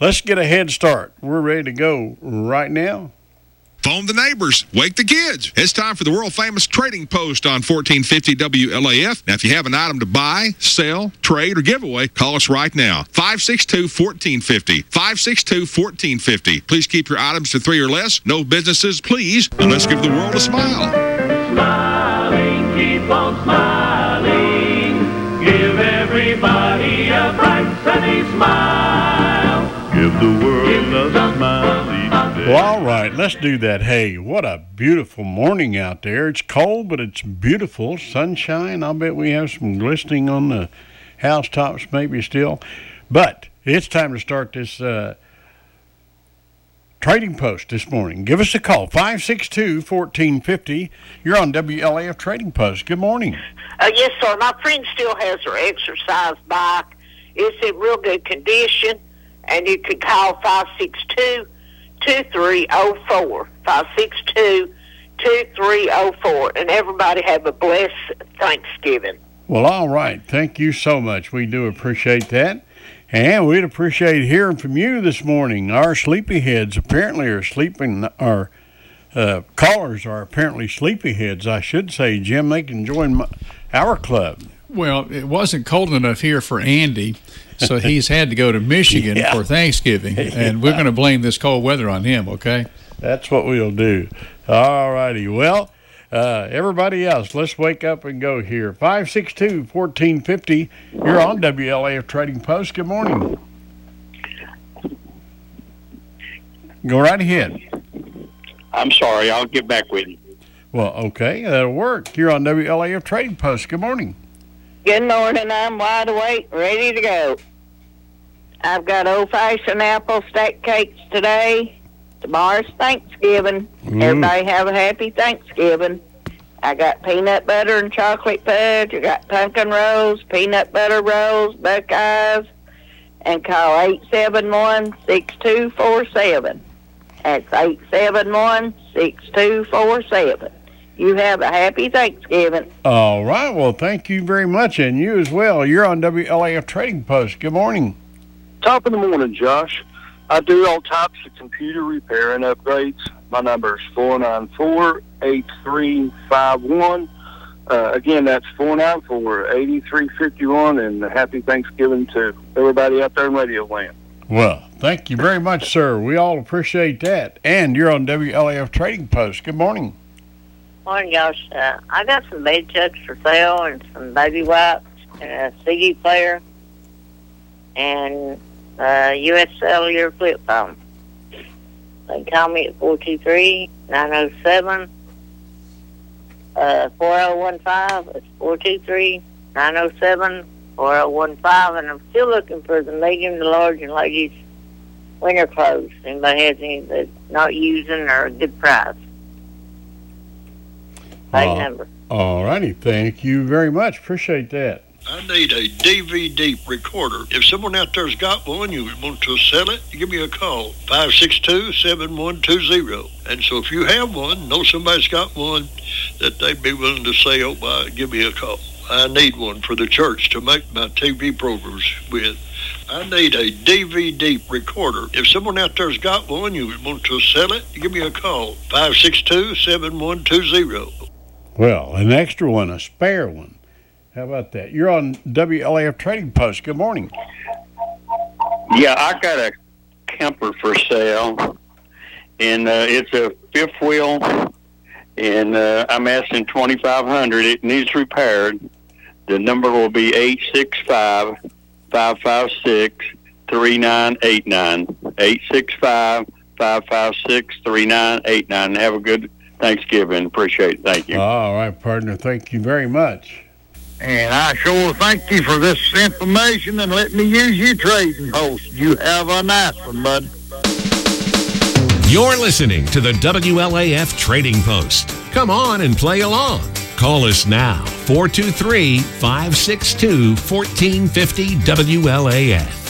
let's get a head start. We're ready to go right now. Phone the neighbors. Wake the kids. It's time for the world famous trading post on 1450 WLAF. Now, if you have an item to buy, sell, trade, or give away, call us right now. 562 1450. 562 1450. Please keep your items to three or less. No businesses, please. And let's give the world a smile. Smiling, Well, all right, let's do that. Hey, what a beautiful morning out there. It's cold, but it's beautiful. Sunshine. I'll bet we have some glistening on the housetops, maybe still. But it's time to start this uh, trading post this morning. Give us a call 562 1450. You're on WLAF Trading Post. Good morning. Uh, yes, sir. My friend still has her exercise bike. It's in real good condition, and you could call 562 2304. 562 2304. And everybody have a blessed Thanksgiving. Well, all right. Thank you so much. We do appreciate that. And we'd appreciate hearing from you this morning. Our sleepyheads apparently are sleeping. Our uh, callers are apparently sleepyheads, I should say. Jim, they can join my, our club. Well, it wasn't cold enough here for Andy, so he's had to go to Michigan Yeah. for Thanksgiving, and we're going to blame this cold weather on him. Okay. That's what we'll do. All righty. Well, uh, everybody else, let's wake up and go here. 562 1450. You're on WLAF Trading Post. Good morning. Go right ahead. I'm sorry. I'll get back with you. Well, okay, that'll work. You're on WLAF Trading Post. Good morning. Good morning. I'm wide awake, ready to go. I've got old-fashioned apple stack cakes today. Tomorrow's Thanksgiving. Ooh. Everybody have a happy Thanksgiving. I got peanut butter and chocolate fudge. I got pumpkin rolls, peanut butter rolls, Buckeyes, and call eight seven one six two four seven. That's eight seven one six two four seven. You have a happy Thanksgiving. All right. Well, thank you very much, and you as well. You're on WLAF Trading Post. Good morning. Top of the morning, Josh. I do all types of computer repair and upgrades. My number is four nine four eight three five one. Uh, again, that's four nine four eighty three fifty one. And happy Thanksgiving to everybody out there in Radio Land. Well, thank you very much, sir. We all appreciate that. And you're on WLAF Trading Post. Good morning. Morning, Josh. Uh, I got some bed chucks for sale and some baby wipes and a CD player and uh, U.S. Cellular flip phone. They call me at 423-907 uh, 4015. It's 423-907 4015. And I'm still looking for the medium to large and ladies winter clothes. Anybody has any that's not using or a good price? Same Uh, number. All righty. Thank you very much. Appreciate that. I need a DVD recorder. If someone out there's got one, you want to sell it, give me a call. 562-7120. And so if you have one, know somebody's got one that they'd be willing to sell by, give me a call. I need one for the church to make my TV programs with. I need a DVD recorder. If someone out there's got one, you want to sell it, give me a call. 562-7120. Well, an extra one, a spare one. How about that? You're on WLAF Trading Post. Good morning. Yeah, I got a camper for sale, and uh, it's a fifth wheel, and uh, I'm asking twenty five hundred. It needs repaired. The number will be eight six five five five six three nine eight nine. Eight six five five five six three nine eight nine. Have a good Thanksgiving. Appreciate it. Thank you. All right, partner. Thank you very much. And I sure thank you for this information and let me use your trading post. You have a nice one, bud. You're listening to the WLAF Trading Post. Come on and play along. Call us now, 423 562 1450 WLAF.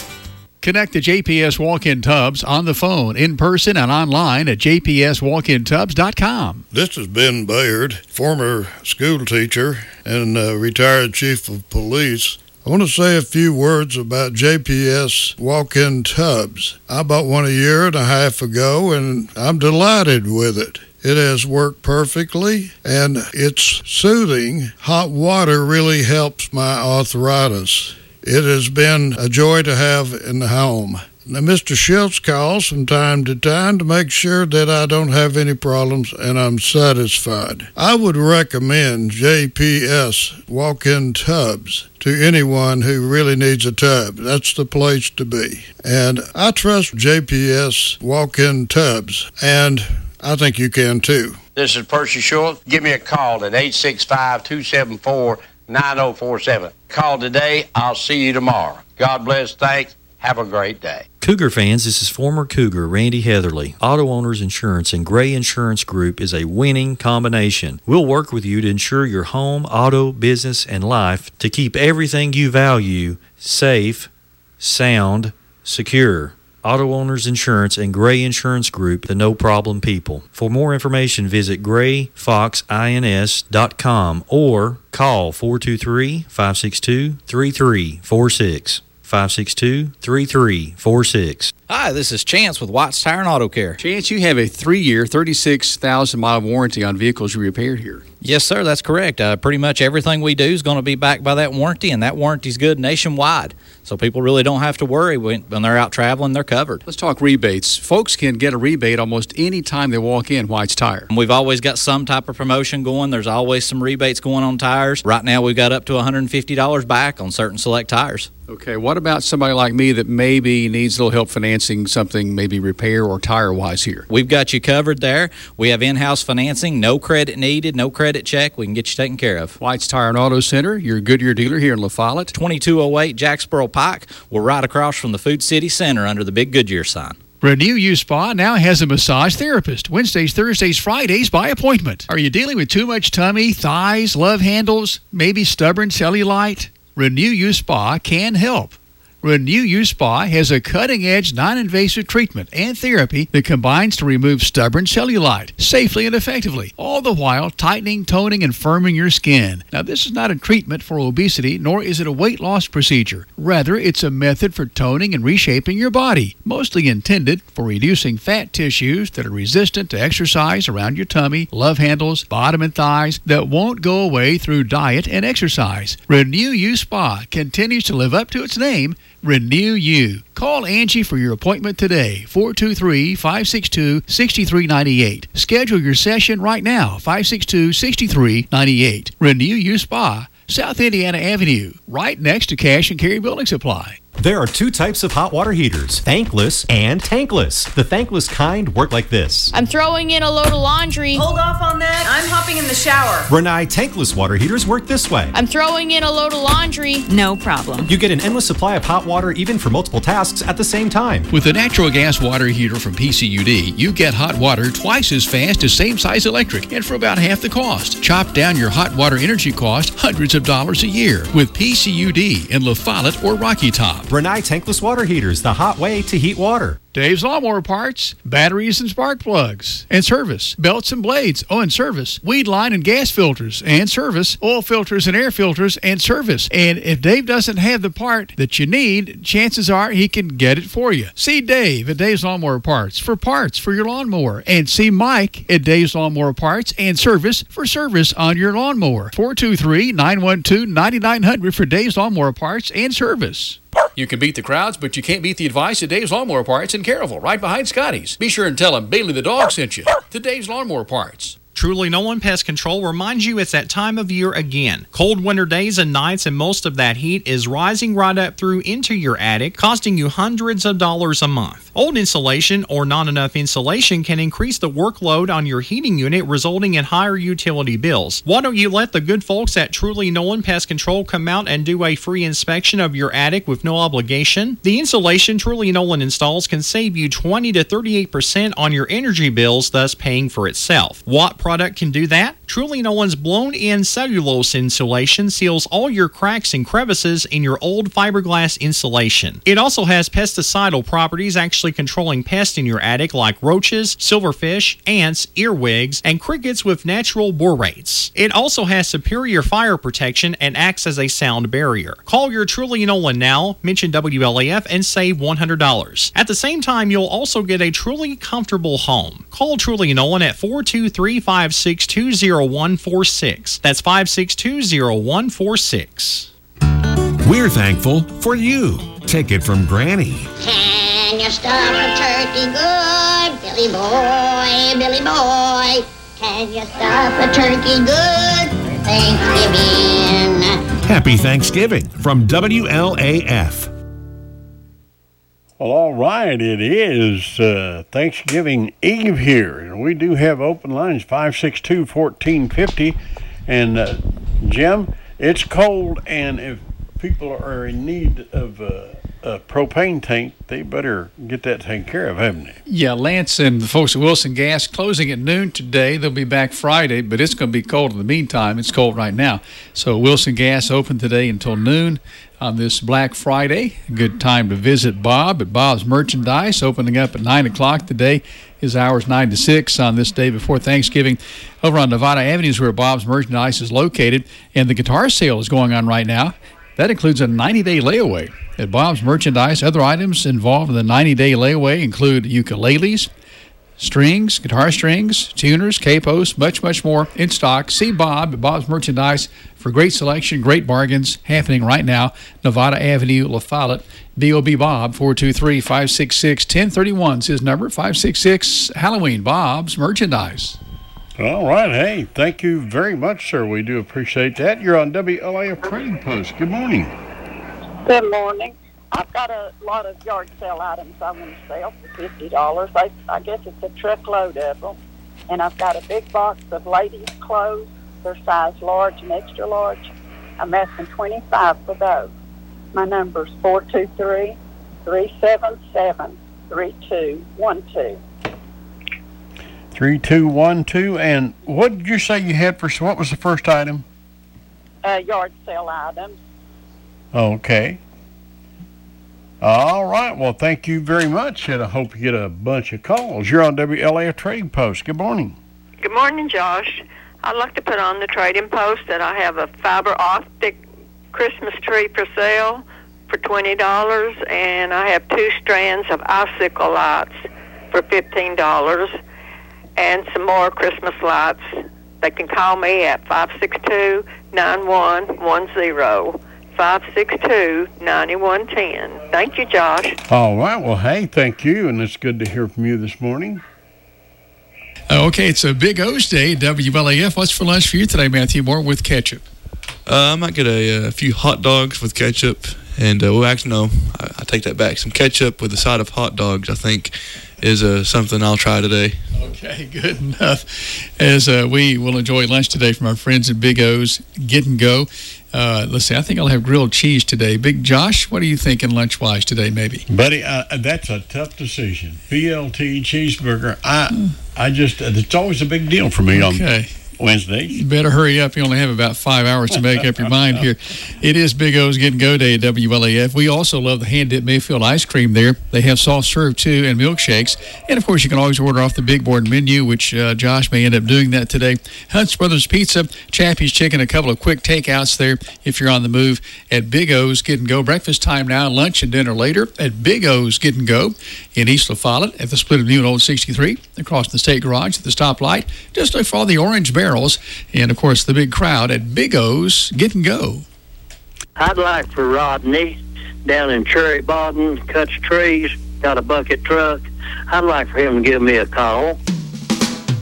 Connect to JPS Walk-In Tubs on the phone, in person, and online at jpswalkintubs.com. This is Ben Bayard, former school teacher and uh, retired chief of police. I want to say a few words about JPS walk in tubs. I bought one a year and a half ago and I'm delighted with it. It has worked perfectly and it's soothing. Hot water really helps my arthritis. It has been a joy to have in the home. Now, Mr. Schultz calls from time to time to make sure that I don't have any problems and I'm satisfied. I would recommend JPS walk in tubs to anyone who really needs a tub. That's the place to be. And I trust JPS walk in tubs, and I think you can too. This is Percy Schultz. Give me a call at 865 274 9047. Call today. I'll see you tomorrow. God bless. Thanks. Have a great day. Cougar fans, this is former Cougar Randy Heatherly. Auto Owners Insurance and Gray Insurance Group is a winning combination. We'll work with you to insure your home, auto, business, and life to keep everything you value safe, sound, secure. Auto Owners Insurance and Gray Insurance Group, the no problem people. For more information, visit grayfoxins.com or call 423 562 3346. 562 3346. Hi, this is Chance with Watts Tire and Auto Care. Chance, you have a three year, 36,000 mile warranty on vehicles you repaired here. Yes, sir, that's correct. Uh, pretty much everything we do is going to be backed by that warranty, and that warranty is good nationwide. So people really don't have to worry when, when they're out traveling, they're covered. Let's talk rebates. Folks can get a rebate almost any time they walk in White's Tire. We've always got some type of promotion going. There's always some rebates going on tires. Right now, we've got up to $150 back on certain select tires. Okay, what about somebody like me that maybe needs a little help financing something, maybe repair or tire wise here? We've got you covered there. We have in house financing, no credit needed, no credit check. We can get you taken care of. White's Tire and Auto Center, your Goodyear dealer here in La Follette. 2208 Jacksboro Pike. We're right across from the Food City Center under the big Goodyear sign. Renew You Spa now has a massage therapist Wednesdays, Thursdays, Fridays by appointment. Are you dealing with too much tummy, thighs, love handles, maybe stubborn cellulite? Renew You Spa can help. Renew You Spa has a cutting edge, non invasive treatment and therapy that combines to remove stubborn cellulite safely and effectively, all the while tightening, toning, and firming your skin. Now, this is not a treatment for obesity, nor is it a weight loss procedure. Rather, it's a method for toning and reshaping your body, mostly intended for reducing fat tissues that are resistant to exercise around your tummy, love handles, bottom, and thighs that won't go away through diet and exercise. Renew You Spa continues to live up to its name Renew You. Call Angie for your appointment today, 423 562 6398. Schedule your session right now, 562 6398. Renew You Spa, South Indiana Avenue, right next to Cash and Carry Building Supply. There are two types of hot water heaters thankless and tankless. The thankless kind work like this. I'm throwing in a load of laundry. Hold off on that. I'm hopping in the shower. Rinnai tankless water heaters work this way. I'm throwing in a load of laundry. No problem. You get an endless supply of hot water even for multiple tasks at the same time. With a natural gas water heater from PCUD, you get hot water twice as fast as same size electric and for about half the cost. Chop down your hot water energy cost hundreds of dollars a year with PCUD in La Follette or Rocky Top. Rinnai tankless water heaters, the hot way to heat water. Dave's Lawnmower Parts, batteries and spark plugs, and service, belts and blades, oh, and service, weed line and gas filters, and service, oil filters and air filters, and service. And if Dave doesn't have the part that you need, chances are he can get it for you. See Dave at Dave's Lawnmower Parts for parts for your lawnmower, and see Mike at Dave's Lawnmower Parts and service for service on your lawnmower. 423 912 9900 for Dave's Lawnmower Parts and service. You can beat the crowds, but you can't beat the advice of Dave's Lawnmower Parts in Caryville, right behind Scotty's. Be sure and tell him Bailey the dog sent you to Dave's Lawnmower Parts. Truly Nolan Pest Control reminds you it's that time of year again. Cold winter days and nights, and most of that heat is rising right up through into your attic, costing you hundreds of dollars a month. Old insulation or not enough insulation can increase the workload on your heating unit, resulting in higher utility bills. Why don't you let the good folks at Truly Nolan Pest Control come out and do a free inspection of your attic with no obligation? The insulation Truly Nolan installs can save you 20 to 38% on your energy bills, thus paying for itself. What product can do that? Truly Nolan's blown in cellulose insulation seals all your cracks and crevices in your old fiberglass insulation. It also has pesticidal properties, actually controlling pests in your attic like roaches, silverfish, ants, earwigs, and crickets with natural borates. It also has superior fire protection and acts as a sound barrier. Call your Truly Nolan now, mention WLAF, and save $100. At the same time, you'll also get a truly comfortable home. Call Truly Nolan at 423 562 0146. That's 562 0146. We're thankful for you. Take it from Granny. Can you stuff a turkey good, Billy boy, Billy boy? Can you stuff a turkey good for Thanksgiving? Happy Thanksgiving from WLAF. Well, all right, it is uh, Thanksgiving Eve here, and we do have open lines 562 1450. And uh, Jim, it's cold, and if people are in need of uh, a propane tank, they better get that taken care of, haven't they? Yeah, Lance and the folks at Wilson Gas closing at noon today. They'll be back Friday, but it's going to be cold in the meantime. It's cold right now. So Wilson Gas open today until noon on this Black Friday. Good time to visit Bob at Bob's Merchandise, opening up at 9 o'clock today. His hours 9 to 6 on this day before Thanksgiving. Over on Nevada Avenue is where Bob's Merchandise is located, and the guitar sale is going on right now. That includes a 90 day layaway. At Bob's Merchandise, other items involved in the 90 day layaway include ukuleles, strings, guitar strings, tuners, capos, much, much more in stock. See Bob at Bob's Merchandise for great selection, great bargains happening right now. Nevada Avenue, La Follette. BOB Bob, 423 566 1031 is his number, 566 Halloween. Bob's Merchandise. All right. Hey, thank you very much, sir. We do appreciate that. You're on WLAF Trading Post. Good morning. Good morning. I've got a lot of yard sale items I want to sell for fifty dollars. I, I guess it's a truckload of them, and I've got a big box of ladies' clothes. They're size large and extra large. I'm asking twenty five for those. My number's four two three three seven seven three two one two. 3212. And what did you say you had for, what was the first item? Uh, yard sale items. Okay. All right. Well, thank you very much, and I hope you get a bunch of calls. You're on WLAF Trading Post. Good morning. Good morning, Josh. I'd like to put on the trading post that I have a fiber optic Christmas tree for sale for twenty dollars, and I have two strands of icicle lights for fifteen dollars, and some more Christmas lights. They can call me at five six two nine one one zero. 562-9110. Thank you, Josh. All right. Well, hey, thank you, and it's good to hear from you this morning. Uh, okay, it's a Big O's Day at WLAF. What's for lunch for you today, Matthew Moore, with ketchup? Uh, I might get a, a few hot dogs with ketchup, and uh, well, actually, no, I, I take that back. Some ketchup with a side of hot dogs, I think, is uh, something I'll try today. Okay, good enough. As uh, we will enjoy lunch today from our friends at Big O's Get and Go. Uh, let's see, I think I'll have grilled cheese today. Big Josh, what are you thinking lunch wise today, maybe? Buddy, uh, that's a tough decision. BLT cheeseburger. I, I just it's always a big deal for me Okay. on Wednesdays. You better hurry up. You only have about five hours to make up your mind here. It is Big O's Get and Go Day at WLAF. We also love the hand dipped Mayfield ice cream there. They have soft serve too and milkshakes. And of course, you can always order off the big board menu, which uh, Josh may end up doing that today. Hunt's Brothers Pizza, Chappie's Chicken, a couple of quick takeouts there if you're on the move at Big O's Get and Go. Breakfast time now, lunch and dinner later at Big O's Get and Go in East La Follette at the split of New and Old 63 across the state garage at the stoplight. Just look for the orange barrels and, of course, the big crowd at Big O's Get and Go. I'd like for Rodney down in Cherry Bottom, cuts trees, got a bucket truck. I'd like for him to give me a call.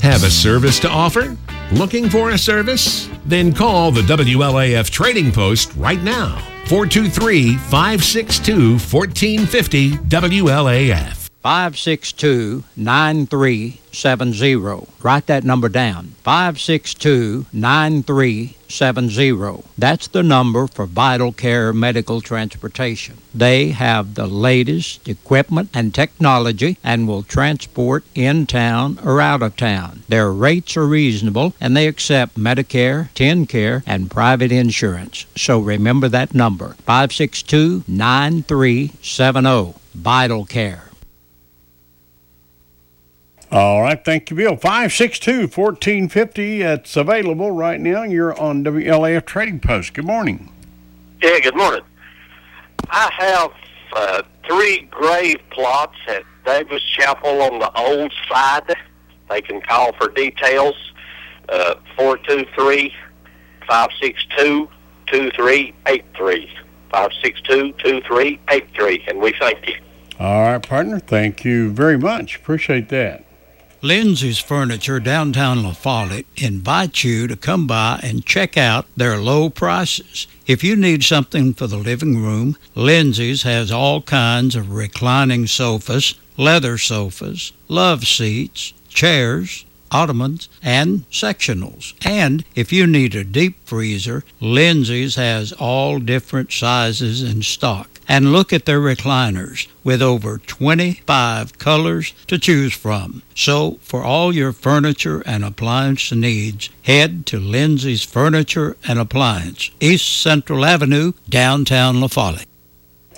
Have a service to offer? Looking for a service? Then call the WLAF Trading Post right now. 423 562 1450 WLAF. 562 9370. Write that number down 562 9370. That's the number for Vital Care Medical Transportation. They have the latest equipment and technology and will transport in town or out of town. Their rates are reasonable and they accept Medicare, TennCare, and private insurance. So remember that number 562 9370. Vital Care. All right, thank you, Bill. 562 1450. It's available right now. You're on WLAF Trading Post. Good morning. Yeah, good morning. I have uh, three grave plots at Davis Chapel on the old side. They can call for details. Uh, 423 562 2383. 562 2383. And we thank you. All right, partner. Thank you very much. Appreciate that. Lindsay's Furniture downtown La Follette invites you to come by and check out their low prices. If you need something for the living room, Lindsay's has all kinds of reclining sofas, leather sofas, love seats, chairs, ottomans, and sectionals. And if you need a deep freezer, Lindsay's has all different sizes in stock. And look at their recliners with over 25 colors to choose from. So, for all your furniture and appliance needs, head to Lindsay's Furniture and Appliance, East Central Avenue, downtown La.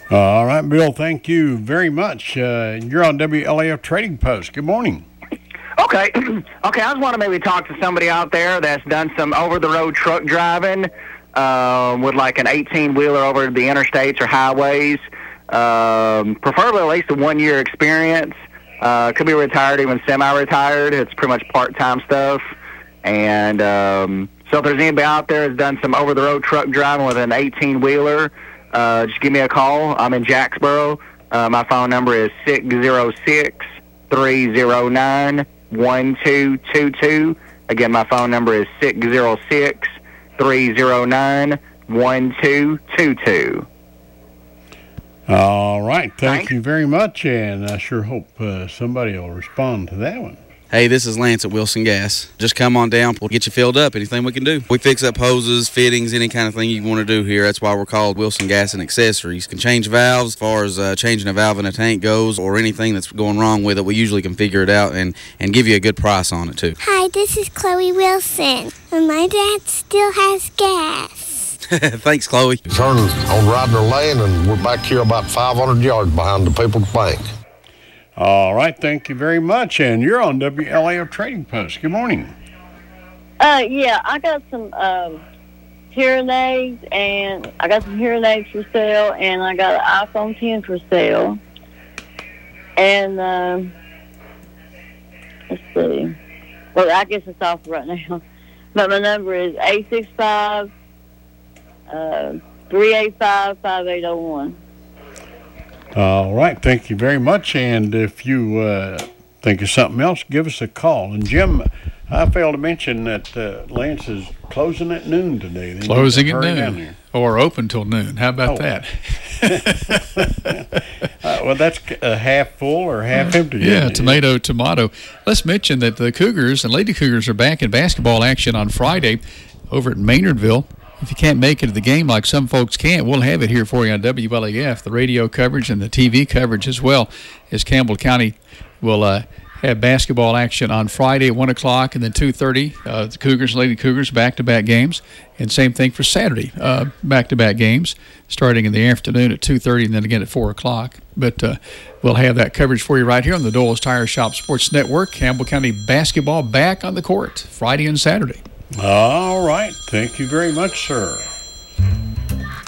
All right, Bill, thank you very much. Uh, you're on WLAF Trading Post. Good morning. Okay, okay. I just want to maybe talk to somebody out there that's done some over-the-road truck driving uh, with like an 18-wheeler over the interstates or highways. Um, preferably at least a one-year experience. Uh, could be retired, even semi-retired. It's pretty much part-time stuff. And um, so if there's anybody out there that's done some over-the-road truck driving with an 18-wheeler, uh, just give me a call. I'm in Jacksboro. Uh, my phone number is 606 309 1222. Again, my phone number is 606 309 1222. All right. Thank you very much. And I sure hope uh, somebody will respond to that one. Hey, this is Lance at Wilson Gas. Just come on down. We'll get you filled up. Anything we can do. We fix up hoses, fittings, any kind of thing you want to do here. That's why we're called Wilson Gas and Accessories. Can change valves as far as uh, changing a valve in a tank goes or anything that's going wrong with it. We usually can figure it out and, and give you a good price on it, too. Hi, this is Chloe Wilson, and my dad still has gas. Thanks, Chloe. Turn on Ryder Lane, and we're back here about 500 yards behind the People's Bank. All right. Thank you very much. And you're on WLAF Trading Post. Good morning. Uh, yeah, I got some um, hearing aids, and I got some hearing aids for sale, and I got an iPhone 10 for sale. And um, let's see. Well, I guess it's off right now. But my number is 865 uh, 385 5801. All right. Thank you very much. And if you uh, think of something else, give us a call. And Jim, I failed to mention that uh, Lance is closing at noon today. They Closing at noon. Or open till noon. How about Oh. that? Uh, well, that's a half full or half empty. Yeah, isn't it? tomato, tomato. Let's mention that the Cougars and Lady Cougars are back in basketball action on Friday over at Maynardville. If you can't make it to the game like some folks can't, we'll have it here for you on WLAF, the radio coverage and the TV coverage as well, as Campbell County will uh, have basketball action on Friday at 1 o'clock and then 2.30. Uh, the Cougars Lady Cougars back-to-back games. And same thing for Saturday, uh, back-to-back games, starting in the afternoon at 2.30 and then again at 4 o'clock. But uh, we'll have that coverage for you right here on the Dole's Tire Shop Sports Network. Campbell County basketball back on the court Friday and Saturday. All right. Thank you very much, sir.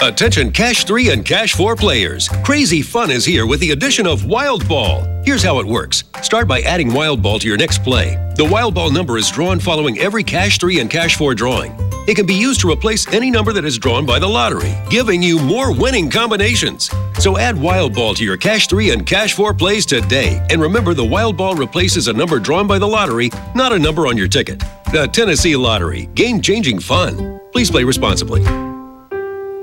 Attention Cash 3 and Cash 4 players. Crazy fun is here with the addition of Wild Ball. Here's how it works. Start by adding Wild Ball to your next play. The Wild Ball number is drawn following every Cash 3 and Cash 4 drawing. It can be used to replace any number that is drawn by the lottery, giving you more winning combinations. So add Wild Ball to your Cash 3 and Cash 4 plays today. And remember, the Wild Ball replaces a number drawn by the lottery, not a number on your ticket. The Tennessee Lottery. Game changing fun. Please play responsibly.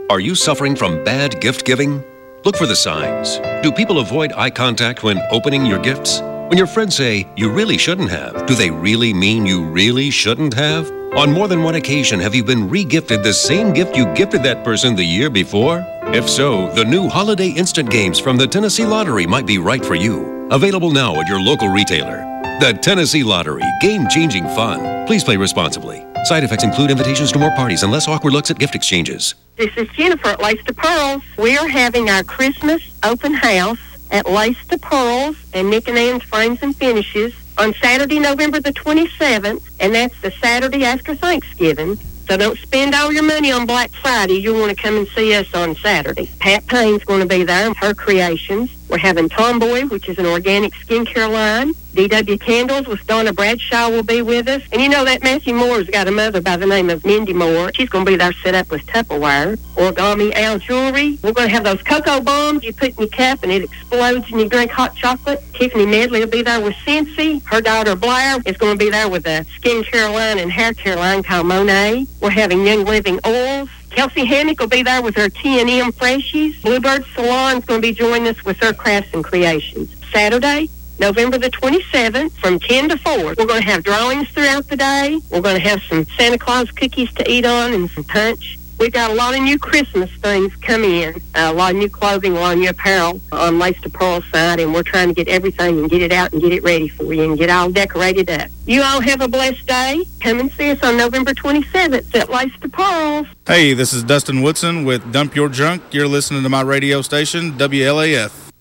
Are you suffering from bad gift giving? Look for the signs. Do people avoid eye contact when opening your gifts? When your friends say, you really shouldn't have, do they really mean you really shouldn't have? On more than one occasion, have you been regifted the same gift you gifted that person the year before? If so, the new Holiday Instant Games from the Tennessee Lottery might be right for you. Available now at your local retailer. The Tennessee Lottery, game changing fun. Please play responsibly. Side effects include invitations to more parties and less awkward looks at gift exchanges. This is Jennifer at Lace to Pearls. We are having our Christmas open house at Lace to Pearls and Nick and Ann's Frames and Finishes on Saturday, November the 27th, and that's the Saturday after Thanksgiving. So don't spend all your money on Black Friday. You'll want to come and see us on Saturday. Pat Payne's going to be there, her creations. We're having Tomboy, which is an organic skincare line. DW Candles with Donna Bradshaw will be with us. And you know that Matthew Moore's got a mother by the name of Mindy Moore. She's going to be there set up with Tupperware. Origami Owl Jewelry. We're going to have those cocoa bombs you put in your cup and it explodes and you drink hot chocolate. Tiffany Medley will be there with Scentsy. Her daughter Blair is going to be there with a skincare line and hair care line called Monat. We're having Young Living Oils. Kelsey Hammock will be there with her T&M Freshies. Bluebird Salon is going to be joining us with her crafts and creations. Saturday, November the 27th from 10 to 4. We're going to have drawings throughout the day. We're going to have some Santa Claus cookies to eat on and some punch. We've got a lot of new Christmas things come in, uh, a lot of new clothing, a lot of new apparel on Lace to Pearl side, and we're trying to get everything and get it out and get it ready for you and get all decorated up. You all have a blessed day. Come and see us on November 27th at Lace to Pearls. Hey, this is Dustin Woodson with Dump Your Junk. You're listening to my radio station, WLAF.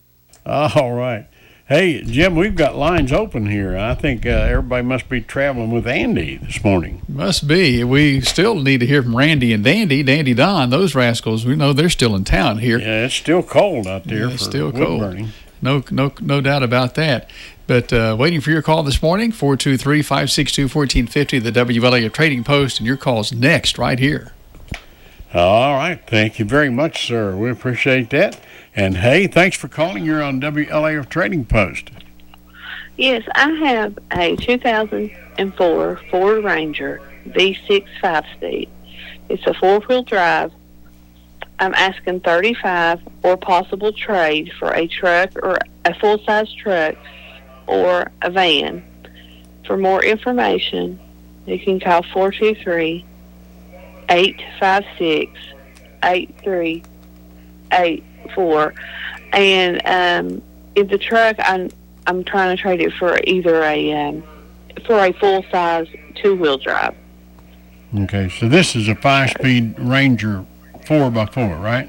All right. Hey, Jim, we've got lines open here. I think uh, everybody must be traveling with Andy this morning. Must be. We still need to hear from Randy and Dandy, Dandy Don. Those rascals, we know they're still in town here. Yeah, it's still cold out there. Yeah, it's still cold. burning. No, no, no doubt about that. But uh, waiting for your call this morning, 423 562 1450, the WLA Trading Post, and your call's next right here. All right. Thank you very much, sir. We appreciate that. And hey, thanks for calling. You're on WLAF Trading Post. Yes, I have a 2004 Ford Ranger V6 five speed. It's a four wheel drive. I'm asking 35 or possible trade for a truck or a full size truck or a van. For more information, you can call 423 856 8384. And um, if the truck, I'm, I'm trying to trade it for either a um, for a full size two wheel drive. Okay, so this is a five-speed Ranger four by four, right?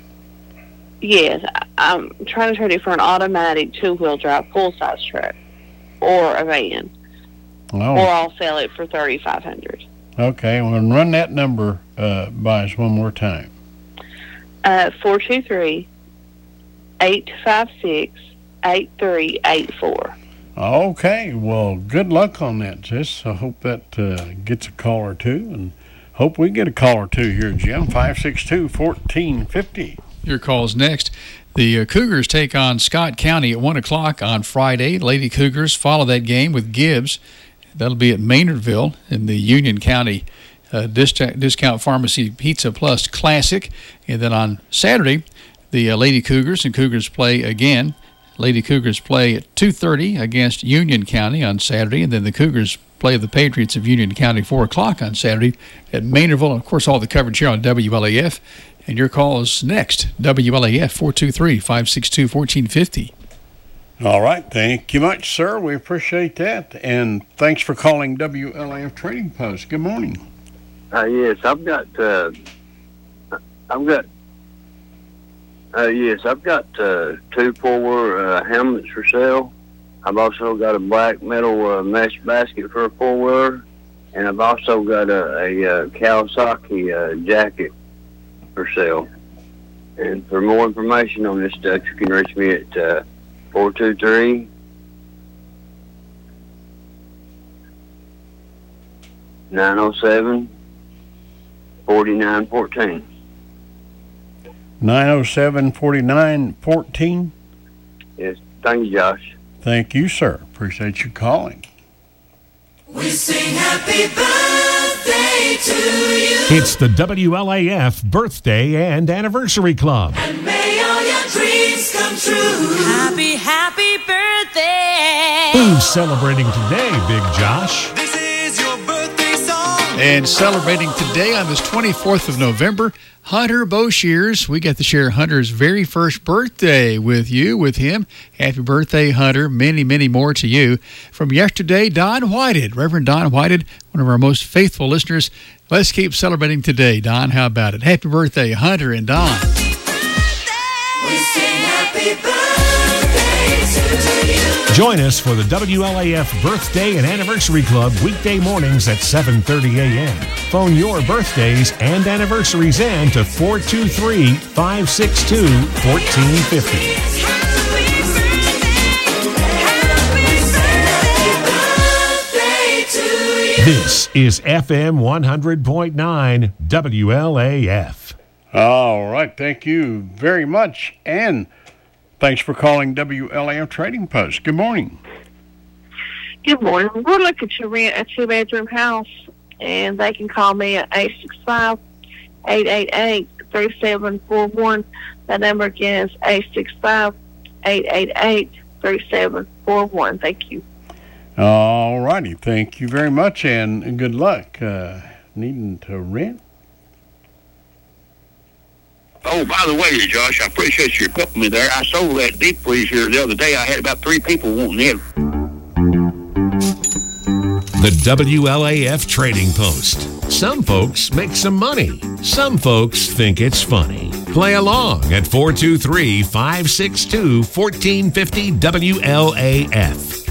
Yes, I'm trying to trade it for an automatic two wheel drive full size truck or a van, or Oh, I'll sell it for thirty five hundred. Okay. Well, run that number uh, by us one more time. Uh, four two three eight five six eight three eight four. Okay, well, good luck on that, sis. I hope that uh, gets a call or two, and hope we get a call or two here, Jim. 562-1450. Your call's next. The uh, Cougars take on Scott County at 1 o'clock on Friday. Lady Cougars follow that game with Gibbs. That'll be at Maynardville in the Union County uh, Discount, Pharmacy Pizza Plus Classic. And then on Saturday, the uh, Lady Cougars and Cougars play again. Lady Cougars play at 2.30 against Union County on Saturday. And then the Cougars play the Patriots of Union County 4 o'clock on Saturday at Maynardville. Of course, all the coverage here on WLAF. And your call is next. WLAF 423 562 1450. All right, thank you much, sir. We appreciate that, and thanks for calling WLAF Trading Post. Good morning. Uh, yes, I've got. Uh, I've got. Uh, yes, I've got uh, two four uh, helmets for sale. I've also got a black metal uh, mesh basket for a four and I've also got a, a, uh Kawasaki jacket for sale. And for more information on this stuff, you can reach me at uh, four two three nine zero seven forty nine fourteen. 907 4914. Yes, thank you, Josh. Thank you, sir. Appreciate you calling. We sing happy birthday to you. It's the WLAF Birthday and Anniversary Club. And may all your dreams come true. Happy, happy birthday. Who's celebrating today, Big Josh? This is your birthday song. And celebrating today on this 24th of November, Hunter Boshears. We get to share Hunter's very first birthday with you, with him. Happy birthday, Hunter. Many, many more to you. From yesterday, Don Whited, Reverend Don Whited, one of our most faithful listeners. Let's keep celebrating today, Don. How about it? Happy birthday, Hunter and Don. Join us for the WLAF Birthday and Anniversary Club weekday mornings at 7:30 a.m. Phone your birthdays and anniversaries in to 423-562-1450. Birthday to you. This is FM 100.9 WLAF. All right. Thank you very much. And thanks for calling WLAF Trading Post. Good morning. Good morning. We're looking to rent a two bedroom house, and they can call me at 865 888 3741. That number again is 865 888 3741. Thank you. All righty. Thank you very much and good luck. Uh, needing to rent? Oh, by the way, Josh, I appreciate you helping me there. I sold that deep freeze here the other day. I had about three people wanting it. The WLAF Trading Post. Some folks make some money. Some folks think it's funny. Play along at 423 562 1450 WLAF.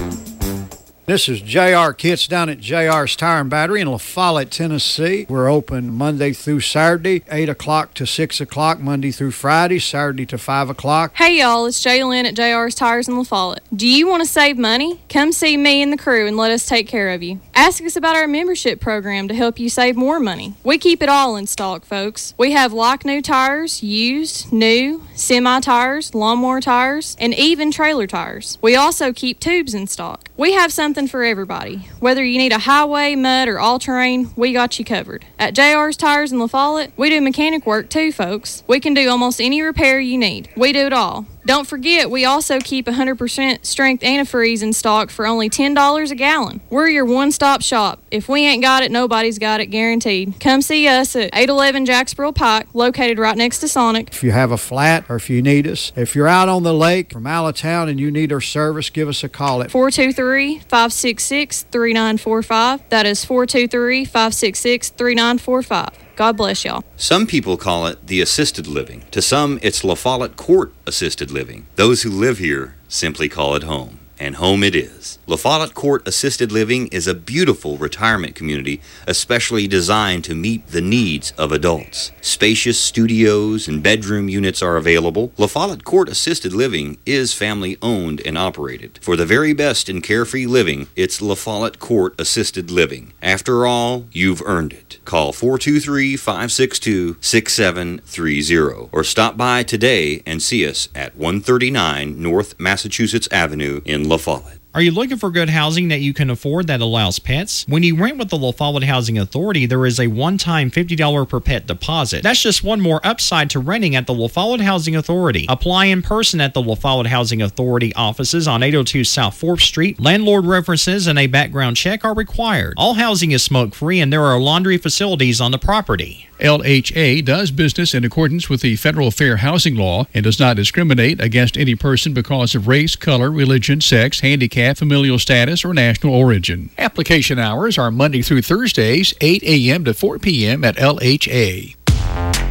This is JR Kits down at JR's Tire and Battery in La Follette, Tennessee. We're open Monday through Saturday, 8 o'clock to 6 o'clock, Monday through Friday, Saturday to 5 o'clock. Hey y'all, it's Jaylyn at JR's Tires in La Follette. Do you want to save money? Come see me and the crew and let us take care of you. Ask us about our membership program to help you save more money. We keep it all in stock, folks. We have like new tires, used, new, semi tires, lawnmower tires, and even trailer tires. We also keep tubes in stock. We have something for everybody. Whether you need a highway, mud, or all terrain, we got you covered. At JR's Tires in La Follette, we do mechanic work too, folks. We can do almost any repair you need. We do it all. Don't forget, we also keep 100% strength antifreeze in stock for only $10 a gallon. We're your one stop shop. If we ain't got it, nobody's got it, guaranteed. Come see us at 811 Jacksboro Pike, located right next to Sonic. If you have a flat or if you need us, if you're out on the lake from out of town and you need our service, give us a call at 423 566 3945. That is 423 566 3945. God bless y'all. Some people call it the assisted living. To some, it's La Follette Court Assisted Living. Those who live here simply call it home. And home it is. La Follette Court Assisted Living is a beautiful retirement community, especially designed to meet the needs of adults. Spacious studios and bedroom units are available. La Follette Court Assisted Living is family owned and operated. For the very best in carefree living, it's La Follette Court Assisted Living. After all, you've earned it. Call 423 562 6730 or stop by today and see us at 139 North Massachusetts Avenue in La Follette. Are you looking for good housing that you can afford that allows pets? When you rent with the La Follette Housing Authority, there is a one-time $50 per pet deposit. That's just one more upside to renting at the La Follette Housing Authority. Apply in person at the La Follette Housing Authority offices on 802 South 4th Street. Landlord references and a background check are required. All housing is smoke-free and there are laundry facilities on the property. LHA does business in accordance with the federal fair housing law and does not discriminate against any person because of race, color, religion, sex, handicap, familial status, or national origin. Application hours are Monday through Thursdays, 8 a.m. to 4 p.m. at LHA.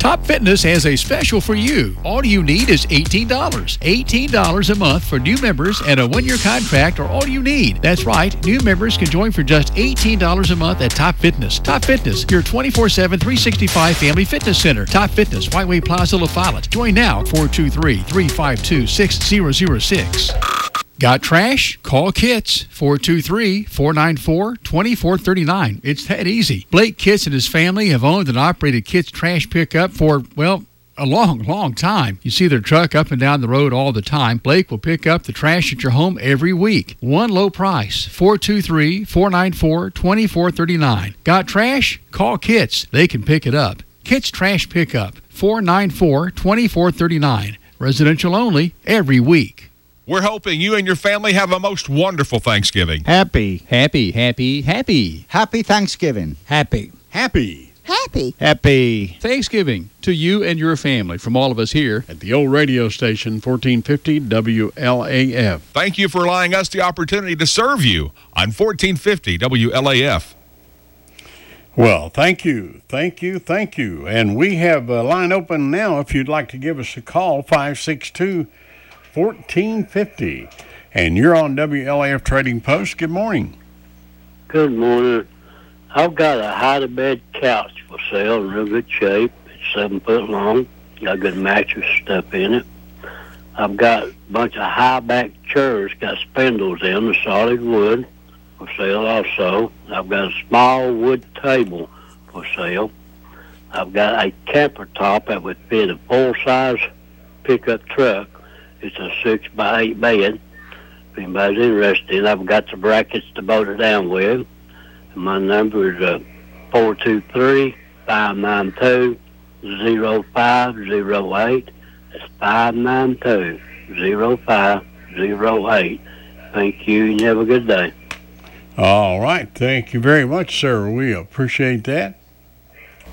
Top Fitness has a special for you. All you need is $18. $18 a month for new members and a one year contract are all you need. That's right, new members can join for just $18 a month at Top Fitness. Top Fitness, your 24 7, 365 family fitness center. Top Fitness, Whiteway Plaza, La Follette. Join now, 423 352 6006. Got trash? Call Kits 423 494 2439. It's that easy. Blake Kits and his family have owned and operated Kits Trash Pickup for, well, a long, long time. You see their truck up and down the road all the time. Blake will pick up the trash at your home every week. One low price 423 494 2439. Got trash? Call Kits. They can pick it up. Kits Trash Pickup 494 2439. Residential only every week. We're hoping you and your family have a most wonderful Thanksgiving. Happy, happy, happy, happy. Happy Thanksgiving. Happy. Happy. Happy. Happy Thanksgiving to you and your family from all of us here at the old radio station 1450 WLAF. Thank you for allowing us the opportunity to serve you on 1450 WLAF. Well, thank you, thank you, thank you. And we have a line open now if you'd like to give us a call, 562 1450. And you're on WLAF Trading Post. Good morning. Good morning. I've got a hide-a-bed couch for sale in real good shape. It's seven foot long. Got good mattress stuff in it. I've got a bunch of high back chairs, got spindles in the solid wood for sale also. I've got a small wood table for sale. I've got a camper top that would fit a full size pickup truck. It's a six by eight bed. If anybody's interested, I've got the brackets to bolt it down with. And my number is uh, 423-592-0508. That's 592-0508. Thank you and have a good day. All right. Thank you very much, sir. We appreciate that.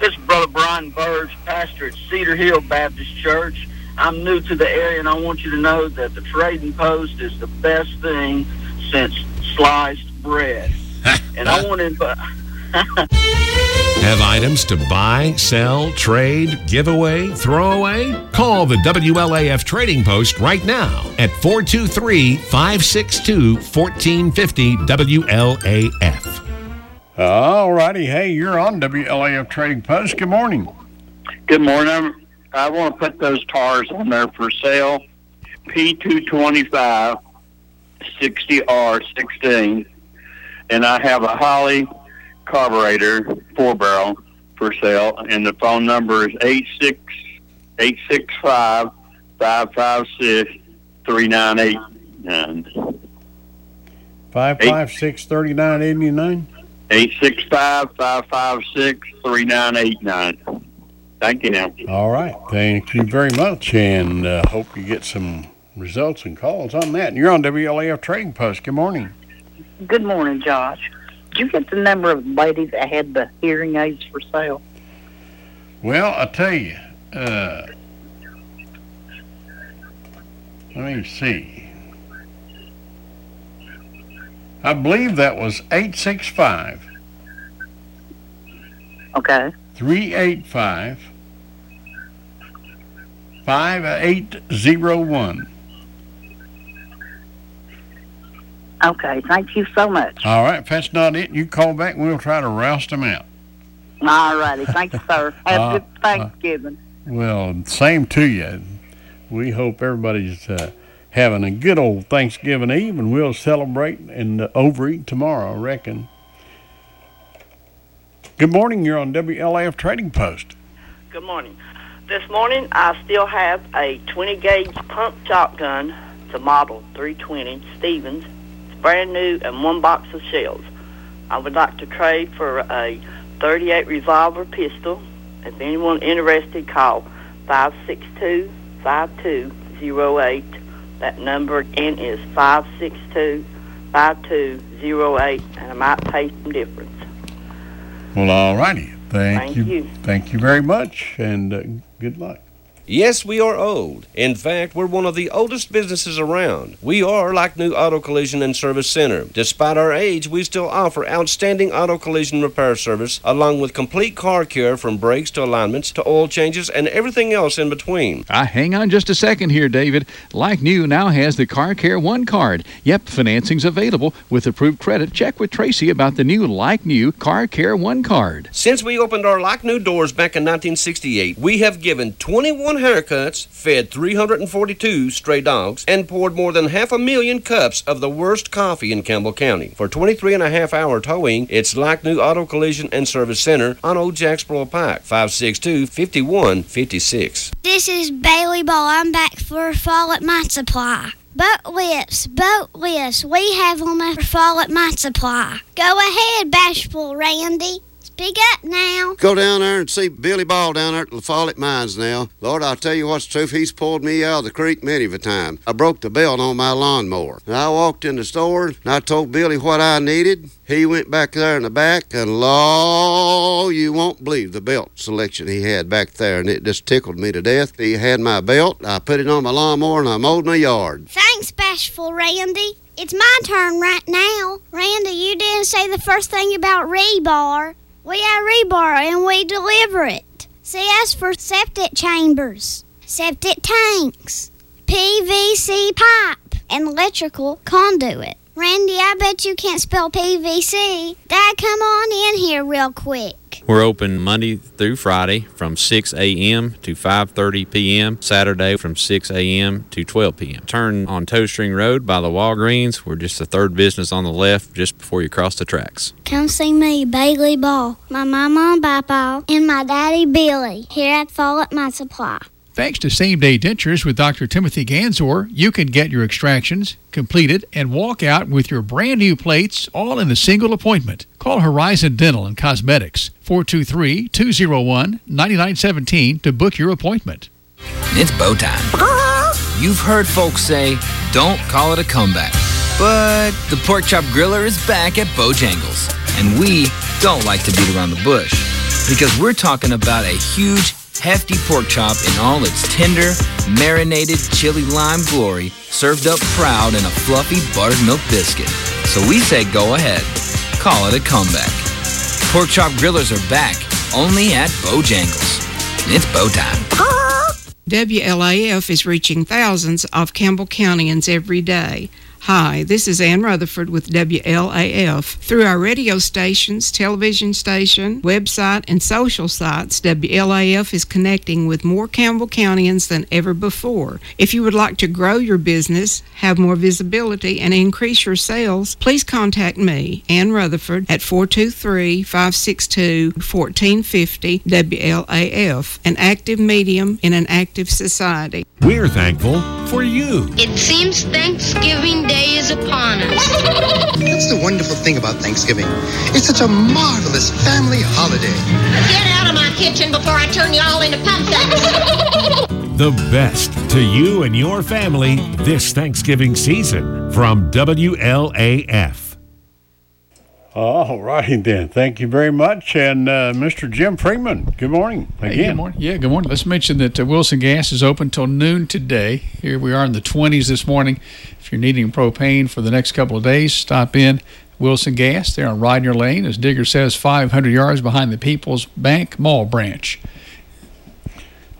This is Brother Brian Burge, pastor at Cedar Hill Baptist Church. I'm new to the area, and I want you to know that the Trading Post is the best thing since sliced bread. and I want to. Have items to buy, sell, trade, give away, throw away? Call the WLAF Trading Post right now at 423 562 1450 WLAF. All righty. Hey, you're on WLAF Trading Post. Good morning. Good morning. I want to put those tires on there for sale. P225 60R16. And I have a Holley carburetor, four barrel, for sale. And the phone number is 86 865 556 3989. 556 3989. 865 556 3989. Thank you now. All right. Thank you very much. And uh, hope you get some results and calls on that. And you're on WLAF Trading Post. Good morning. Good morning, Josh. Did you get the number of ladies that had the hearing aids for sale? Well, I tell you, uh, let me see. I believe that was 865 Okay. 385 5801. Okay. Thank you so much. All right. If that's not it, you call back and we'll try to roust them out. All righty. Thank you, sir. Have Uh, a good Thanksgiving. Well, same to you. We hope everybody's uh, having a good old Thanksgiving Eve, and we'll celebrate and uh, overeat tomorrow, I reckon. Good morning. You're on WLAF Trading Post. Good morning. This morning, I still have a 20 gauge pump shotgun. It's a model 320 Stevens. It's brand new and one box of shells. I would like to trade for a 38 revolver pistol. If anyone interested, call 562 5208. That number again is 562 5208, and I might pay some difference. Well, all righty. Thank, Thank you. you. Thank you very much, and uh, good luck. Yes, we are old. In fact, we're one of the oldest businesses around. We are like New Auto Collision and Service Center. Despite our age, we still offer outstanding auto collision repair service along with complete car care from brakes to alignments to oil changes and everything else in between. Ah, hang on just a second here, David. Like New now has the Car Care One card. Yep, financing's available with approved credit. Check with Tracy about the new Like New Car Care One card. Since we opened our like new doors back in 1968, we have given 21 haircuts, fed 342 stray dogs, and poured more than half a million cups of the worst coffee in Campbell County. For 23 and a half hour towing, it's like new Auto Collision and Service Center on Old Jacksboro Pike, 562 5156. This is Bailey Ball. I'm back for a fall at my supply. Boat lifts, boat lifts. We have them at fall at my supply. Go ahead, bashful Randy. Speak up now. Go down there and see Billy Ball down there at the Follett Mines now. Lord, I'll tell you what's the truth. He's pulled me out of the creek many of a time. I broke the belt on my lawnmower. And I walked in the store and I told Billy what I needed. He went back there in the back and law, you won't believe the belt selection he had back there. And it just tickled me to death. He had my belt. I put it on my lawnmower and I mowed my yard. Thanks, Bashful Randy. It's my turn right now. Randy, you didn't say the first thing about rebar. We have rebar and we deliver it. CS for septic chambers, septic tanks, PVC pipe, and electrical conduit. Randy, I bet you can't spell PVC. Dad, come on in here real quick. We're open Monday through Friday from 6 a.m. to 5:30 p.m. Saturday from 6 a.m. to 12 p.m. Turn on Toe String Road by the Walgreens. We're just the third business on the left, just before you cross the tracks. Come see me, Bailey Ball, my mama and papa, and my daddy Billy here at Follett My Supply. Thanks to Same Day Dentures with Dr. Timothy Ganzor, you can get your extractions completed and walk out with your brand new plates all in a single appointment. Call Horizon Dental and Cosmetics 423 201 9917 to book your appointment. It's bow time. Uh-huh. You've heard folks say, don't call it a comeback. But the Pork Chop Griller is back at Bojangles. And we don't like to beat around the bush. Because we're talking about a huge, hefty pork chop in all its tender, marinated chili lime glory, served up proud in a fluffy buttered milk biscuit. So we say go ahead. Call it a comeback. Pork Chop Grillers are back, only at Bojangles. It's bow time. WLAF is reaching thousands of Campbell Countyans every day. Hi, this is Ann Rutherford with WLAF. Through our radio stations, television station, website, and social sites, WLAF is connecting with more Campbell Countyans than ever before. If you would like to grow your business, have more visibility, and increase your sales, please contact me, Ann Rutherford, at 423 562 1450 WLAF, an active medium in an active society. We're thankful for you. It seems Thanksgiving Day is upon us. That's the wonderful thing about Thanksgiving. It's such a marvelous family holiday. Get out of my kitchen before I turn you all into pumpkins. The best to you and your family this Thanksgiving season from WLAF. All righty then. Thank you very much. And uh, Mr. Jim Freeman, good morning again. Hey, good morning. Yeah, good morning. Let's mention that uh, Wilson Gas is open till noon today. Here we are in the 20s this morning. If you're needing propane for the next couple of days, stop in Wilson Gas. They're on Ryder Lane, as Digger says, 500 yards behind the People's Bank Mall branch.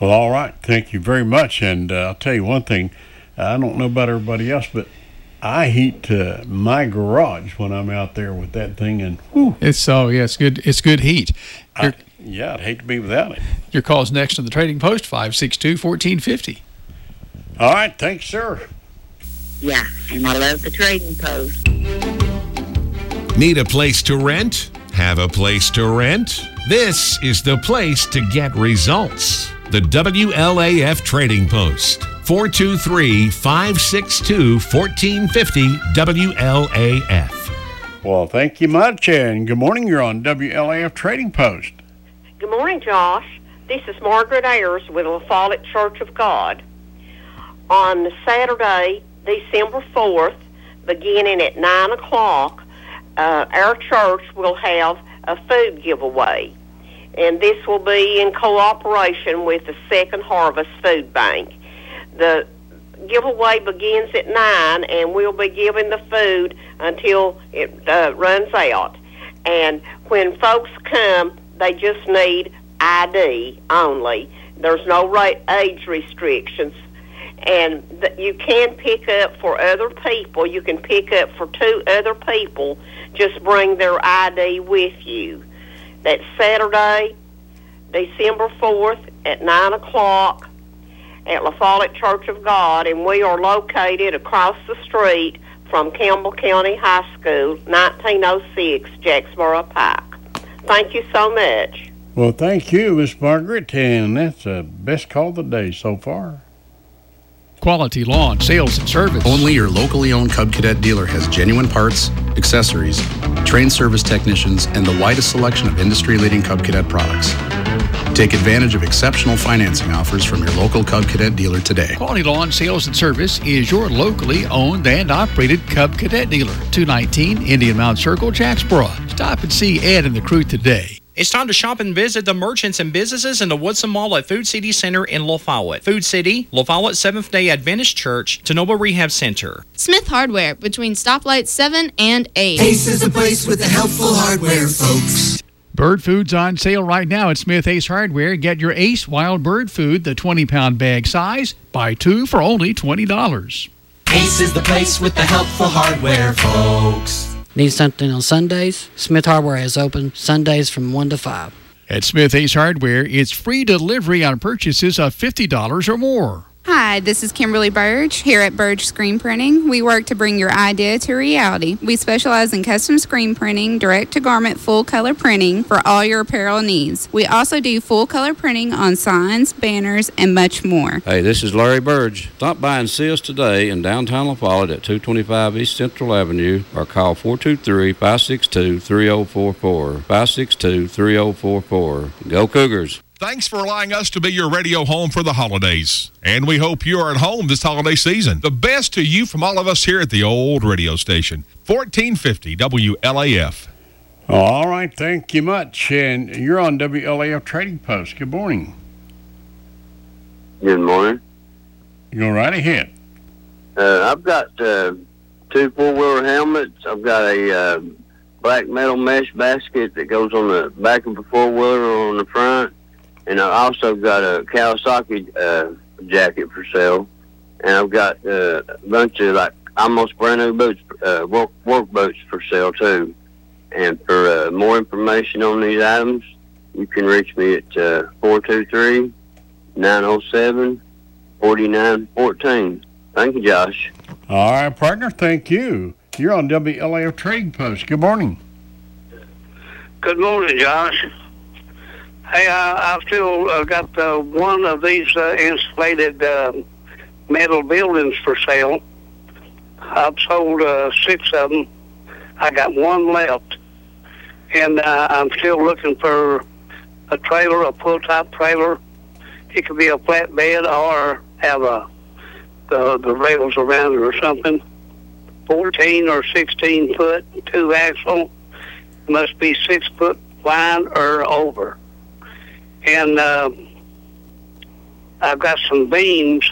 Well, all right. Thank you very much. And uh, I'll tell you one thing. I don't know about everybody else, but I heat uh, my garage when I'm out there with that thing, and whew, It's oh yeah, it's good. It's good heat. Your, yeah, I'd hate to be without it. your call's next on the Trading Post 562 1450. All right, thanks, sir. Yeah, and I love the trading post. Need a place to rent? Have a place to rent? This is the place to get results. The WLAF Trading Post. 423 562 1450 WLAF. Well, thank you much, and good morning. You're on WLAF Trading Post. Good morning, Josh. This is Margaret Ayers with La Follette Church of God. On Saturday, December 4th, beginning at 9 o'clock, uh, our church will have a food giveaway. And this will be in cooperation with the Second Harvest Food Bank. The giveaway begins at 9, and we'll be giving the food until it uh, runs out. And when folks come, they just need ID only. There's no ra- age restrictions. And th- you can pick up for other people. You can pick up for two other people. Just bring their ID with you. That's Saturday, December 4th at 9 o'clock at La Follette Church of God, and we are located across the street from Campbell County High School, 1906 Jacksboro Pike. Thank you so much. Well, thank you, Miss Margaret, and that's the best call of the day so far. Quality Lawn Sales and Service. Only your locally owned Cub Cadet dealer has genuine parts, accessories, trained service technicians, and the widest selection of industry leading Cub Cadet products. Take advantage of exceptional financing offers from your local Cub Cadet dealer today. Quality Lawn Sales and Service is your locally owned and operated Cub Cadet dealer. 219 Indian Mount Circle, Jacksboro. Stop and see Ed and the crew today. It's time to shop and visit the merchants and businesses in the Woodson Mall at Food City Center in La Follette. Food City, La Follette Seventh day Adventist Church, Tenoba Rehab Center. Smith Hardware between stoplights 7 and 8. Ace is the place with the helpful hardware, folks. Bird food's on sale right now at Smith Ace Hardware. Get your Ace Wild Bird Food, the 20 pound bag size. Buy two for only $20. Ace is the place with the helpful hardware, folks. Need something on Sundays? Smith Hardware is open Sundays from 1 to 5. At Smith Ace Hardware, it's free delivery on purchases of $50 or more. Hi, this is Kimberly Burge here at Burge Screen Printing. We work to bring your idea to reality. We specialize in custom screen printing, direct to garment full color printing for all your apparel needs. We also do full color printing on signs, banners, and much more. Hey, this is Larry Burge. Stop by and see us today in downtown La Follette at 225 East Central Avenue or call 423 562 3044. 562 3044. Go Cougars. Thanks for allowing us to be your radio home for the holidays. And we hope you are at home this holiday season. The best to you from all of us here at the old radio station, 1450 WLAF. All right, thank you much. And you're on WLAF Trading Post. Good morning. Good morning. Go right ahead. Uh, I've got uh, two four-wheeler helmets. I've got a uh, black metal mesh basket that goes on the back of the four-wheeler on the front and I also got a Kawasaki uh, jacket for sale, and I've got uh, a bunch of like almost brand new boots, uh, work work boots for sale too. And for uh, more information on these items, you can reach me at uh, four two three nine zero seven forty nine fourteen. Thank you, Josh. All right, partner. Thank you. You're on WLAF Trade Post. Good morning. Good morning, Josh. Hey, I, I've still uh, got uh, one of these uh, insulated uh, metal buildings for sale. I've sold uh, six of them. I got one left, and uh, I'm still looking for a trailer, a pull-top trailer. It could be a flatbed or have a the the rails around it or something. Fourteen or sixteen foot, two axle. Must be six foot wide or over and uh, I've got some beams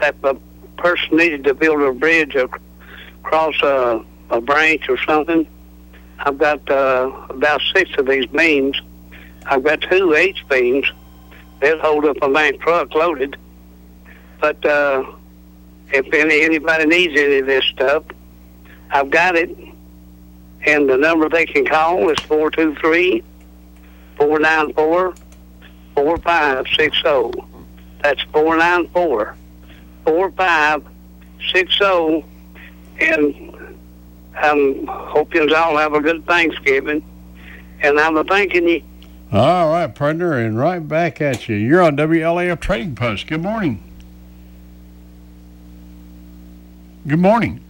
that the person needed to build a bridge across a, a branch or something. I've got uh, about six of these beams. I've got two H beams. They'll hold up a Mack truck loaded. But uh, if any, anybody needs any of this stuff, I've got it. And the number they can call is 423 494 4560. That's 494 4560. And um, I'm hoping you all have a good Thanksgiving. And I'm thanking you. All right, partner, and right back at you. You're on WLAF Trading Post. Good morning. Good morning.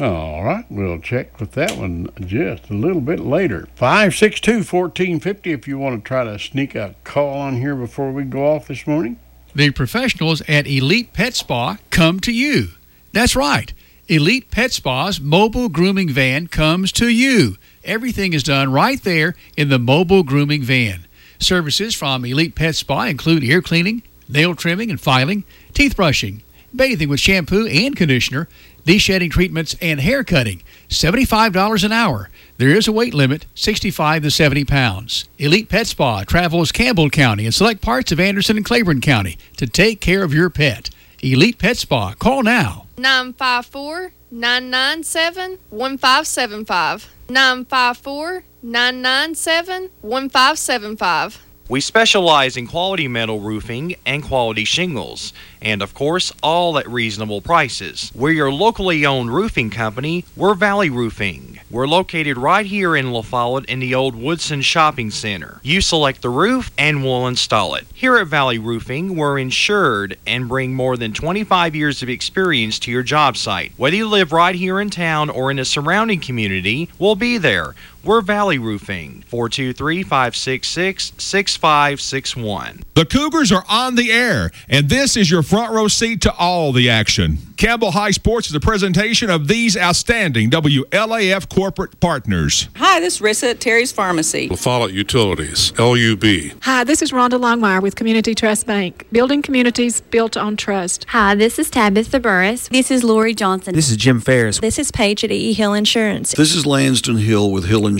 All right, we'll check with that one just a little bit later. 562 1450 if you want to try to sneak a call on here before we go off this morning. The professionals at Elite Pet Spa come to you. That's right. Elite Pet Spa's mobile grooming van comes to you. Everything is done right there in the mobile grooming van. Services from Elite Pet Spa include ear cleaning, nail trimming and filing, teeth brushing, bathing with shampoo and conditioner, de-shedding treatments, and hair cutting. $75 an hour. There is a weight limit, 65 to 70 pounds. Elite Pet Spa travels Campbell County and select parts of Anderson and Claiborne County to take care of your pet. Elite Pet Spa. Call now. 954 997 1575. 954 997 1575. We specialize in quality metal roofing and quality shingles, and of course, all at reasonable prices. We're your locally owned roofing company, we're Valley Roofing. We're located right here in La Follette in the old Woodson Shopping Center. You select the roof and we'll install it. Here at Valley Roofing, we're insured and bring more than 25 years of experience to your job site. Whether you live right here in town or in a surrounding community, we'll be there. We're Valley Roofing, 423 566 6561. The Cougars are on the air, and this is your front row seat to all the action. Campbell High Sports is a presentation of these outstanding WLAF corporate partners. Hi, this is Rissa at Terry's Pharmacy. Follett Utilities, LUB. Hi, this is Rhonda Longmire with Community Trust Bank, building communities built on trust. Hi, this is Tabitha Burris. This is Lori Johnson. This is Jim Ferris. This is Paige at E. Hill Insurance. This is Lanston Hill with Hill Insurance.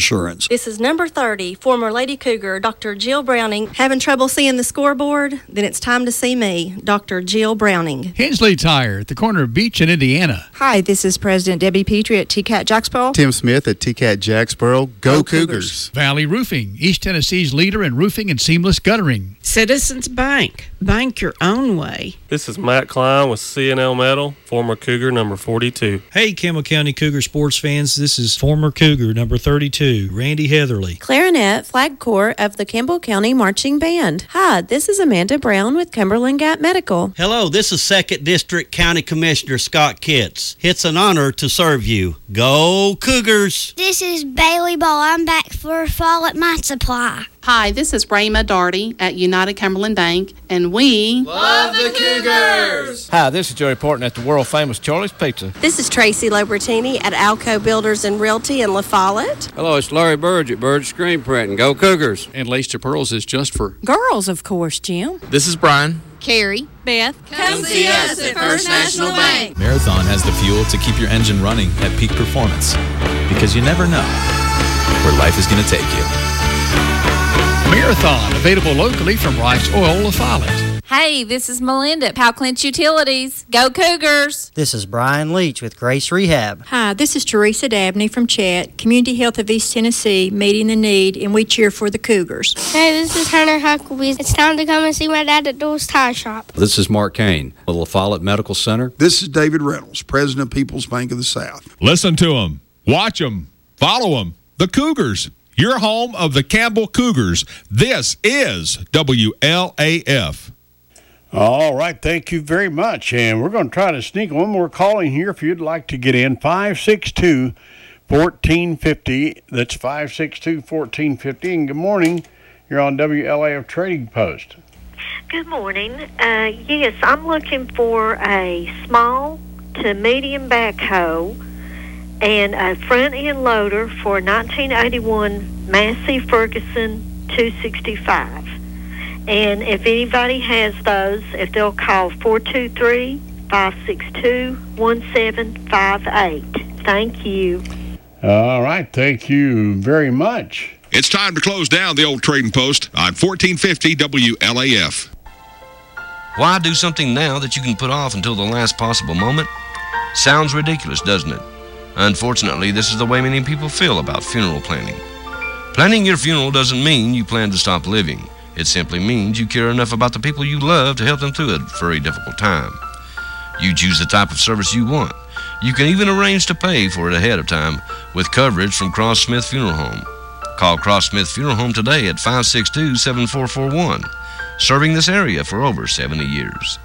This is number 30, former Lady Cougar, Dr. Jill Browning. Having trouble seeing the scoreboard? Then it's time to see me, Dr. Jill Browning. Hensley Tire at the corner of Beach and Indiana. Hi, this is President Debbie Petrie at TCAT Jacksboro. Tim Smith at TCAT Jacksboro. Go, Go Cougars. Cougars. Valley Roofing, East Tennessee's leader in roofing and seamless guttering. Citizens Bank, bank your own way. This is Matt Klein with CNL Metal, former Cougar number 42. Hey, Campbell County Cougar sports fans, this is former Cougar number 32, Randy Heatherly. Clarinet, flag corps of the Campbell County Marching Band. Hi, this is Amanda Brown with Cumberland Gap Medical. Hello, this is 2nd District County Commissioner Scott Kitts. It's an honor to serve you. Go Cougars! This is Bailey Ball. I'm back for a Fall at My Supply. Hi, this is Rayma Darty at United Cumberland Bank, and we love the Cougars. Hi, this is Joey Porton at the world famous Charlie's Pizza. This is Tracy Lobertini at Alco Builders and Realty in La Follette. Hello, it's Larry Burge at Burge Screen Printing. Go Cougars! And Lace to Pearls is just for girls, of course, Jim. This is Brian. Carrie, Beth, come see us at First National Bank. Marathon has the fuel to keep your engine running at peak performance because you never know where life is going to take you. Marathon, available locally from Rice Oil, La Follette. Hey, this is Melinda at Powell Clinch Utilities. Go Cougars! This is Brian Leach with Grace Rehab. Hi, this is Teresa Dabney from Chat, Community Health of East Tennessee, meeting the need, and we cheer for the Cougars. Hey, this is Hunter Huckabee. It's time to come and see my dad at Doors Tire Shop. This is Mark Kane with La Follette Medical Center. This is David Reynolds, President of People's Bank of the South. Listen to them, watch them, follow them. The Cougars your home of the Campbell Cougars. This is WLAF. All right, thank you very much. And we're going to try to sneak one more call in here if you'd like to get in. 562 1450. That's 562 1450. And good morning. You're on WLAF Trading Post. Good morning. Uh, yes, I'm looking for a small to medium backhoe and a front end loader for a 1981 Massey Ferguson 265. And if anybody has those, if they'll call 423 562 1758. Thank you. All right. Thank you very much. It's time to close down the old trading post on 1450 WLAF. Why do something now that you can put off until the last possible moment? Sounds ridiculous, doesn't it? Unfortunately, this is the way many people feel about funeral planning. Planning your funeral doesn't mean you plan to stop living. It simply means you care enough about the people you love to help them through a very difficult time. You choose the type of service you want. You can even arrange to pay for it ahead of time with coverage from Cross Smith Funeral Home. Call Cross Smith Funeral Home today at 562 7441, serving this area for over 70 years.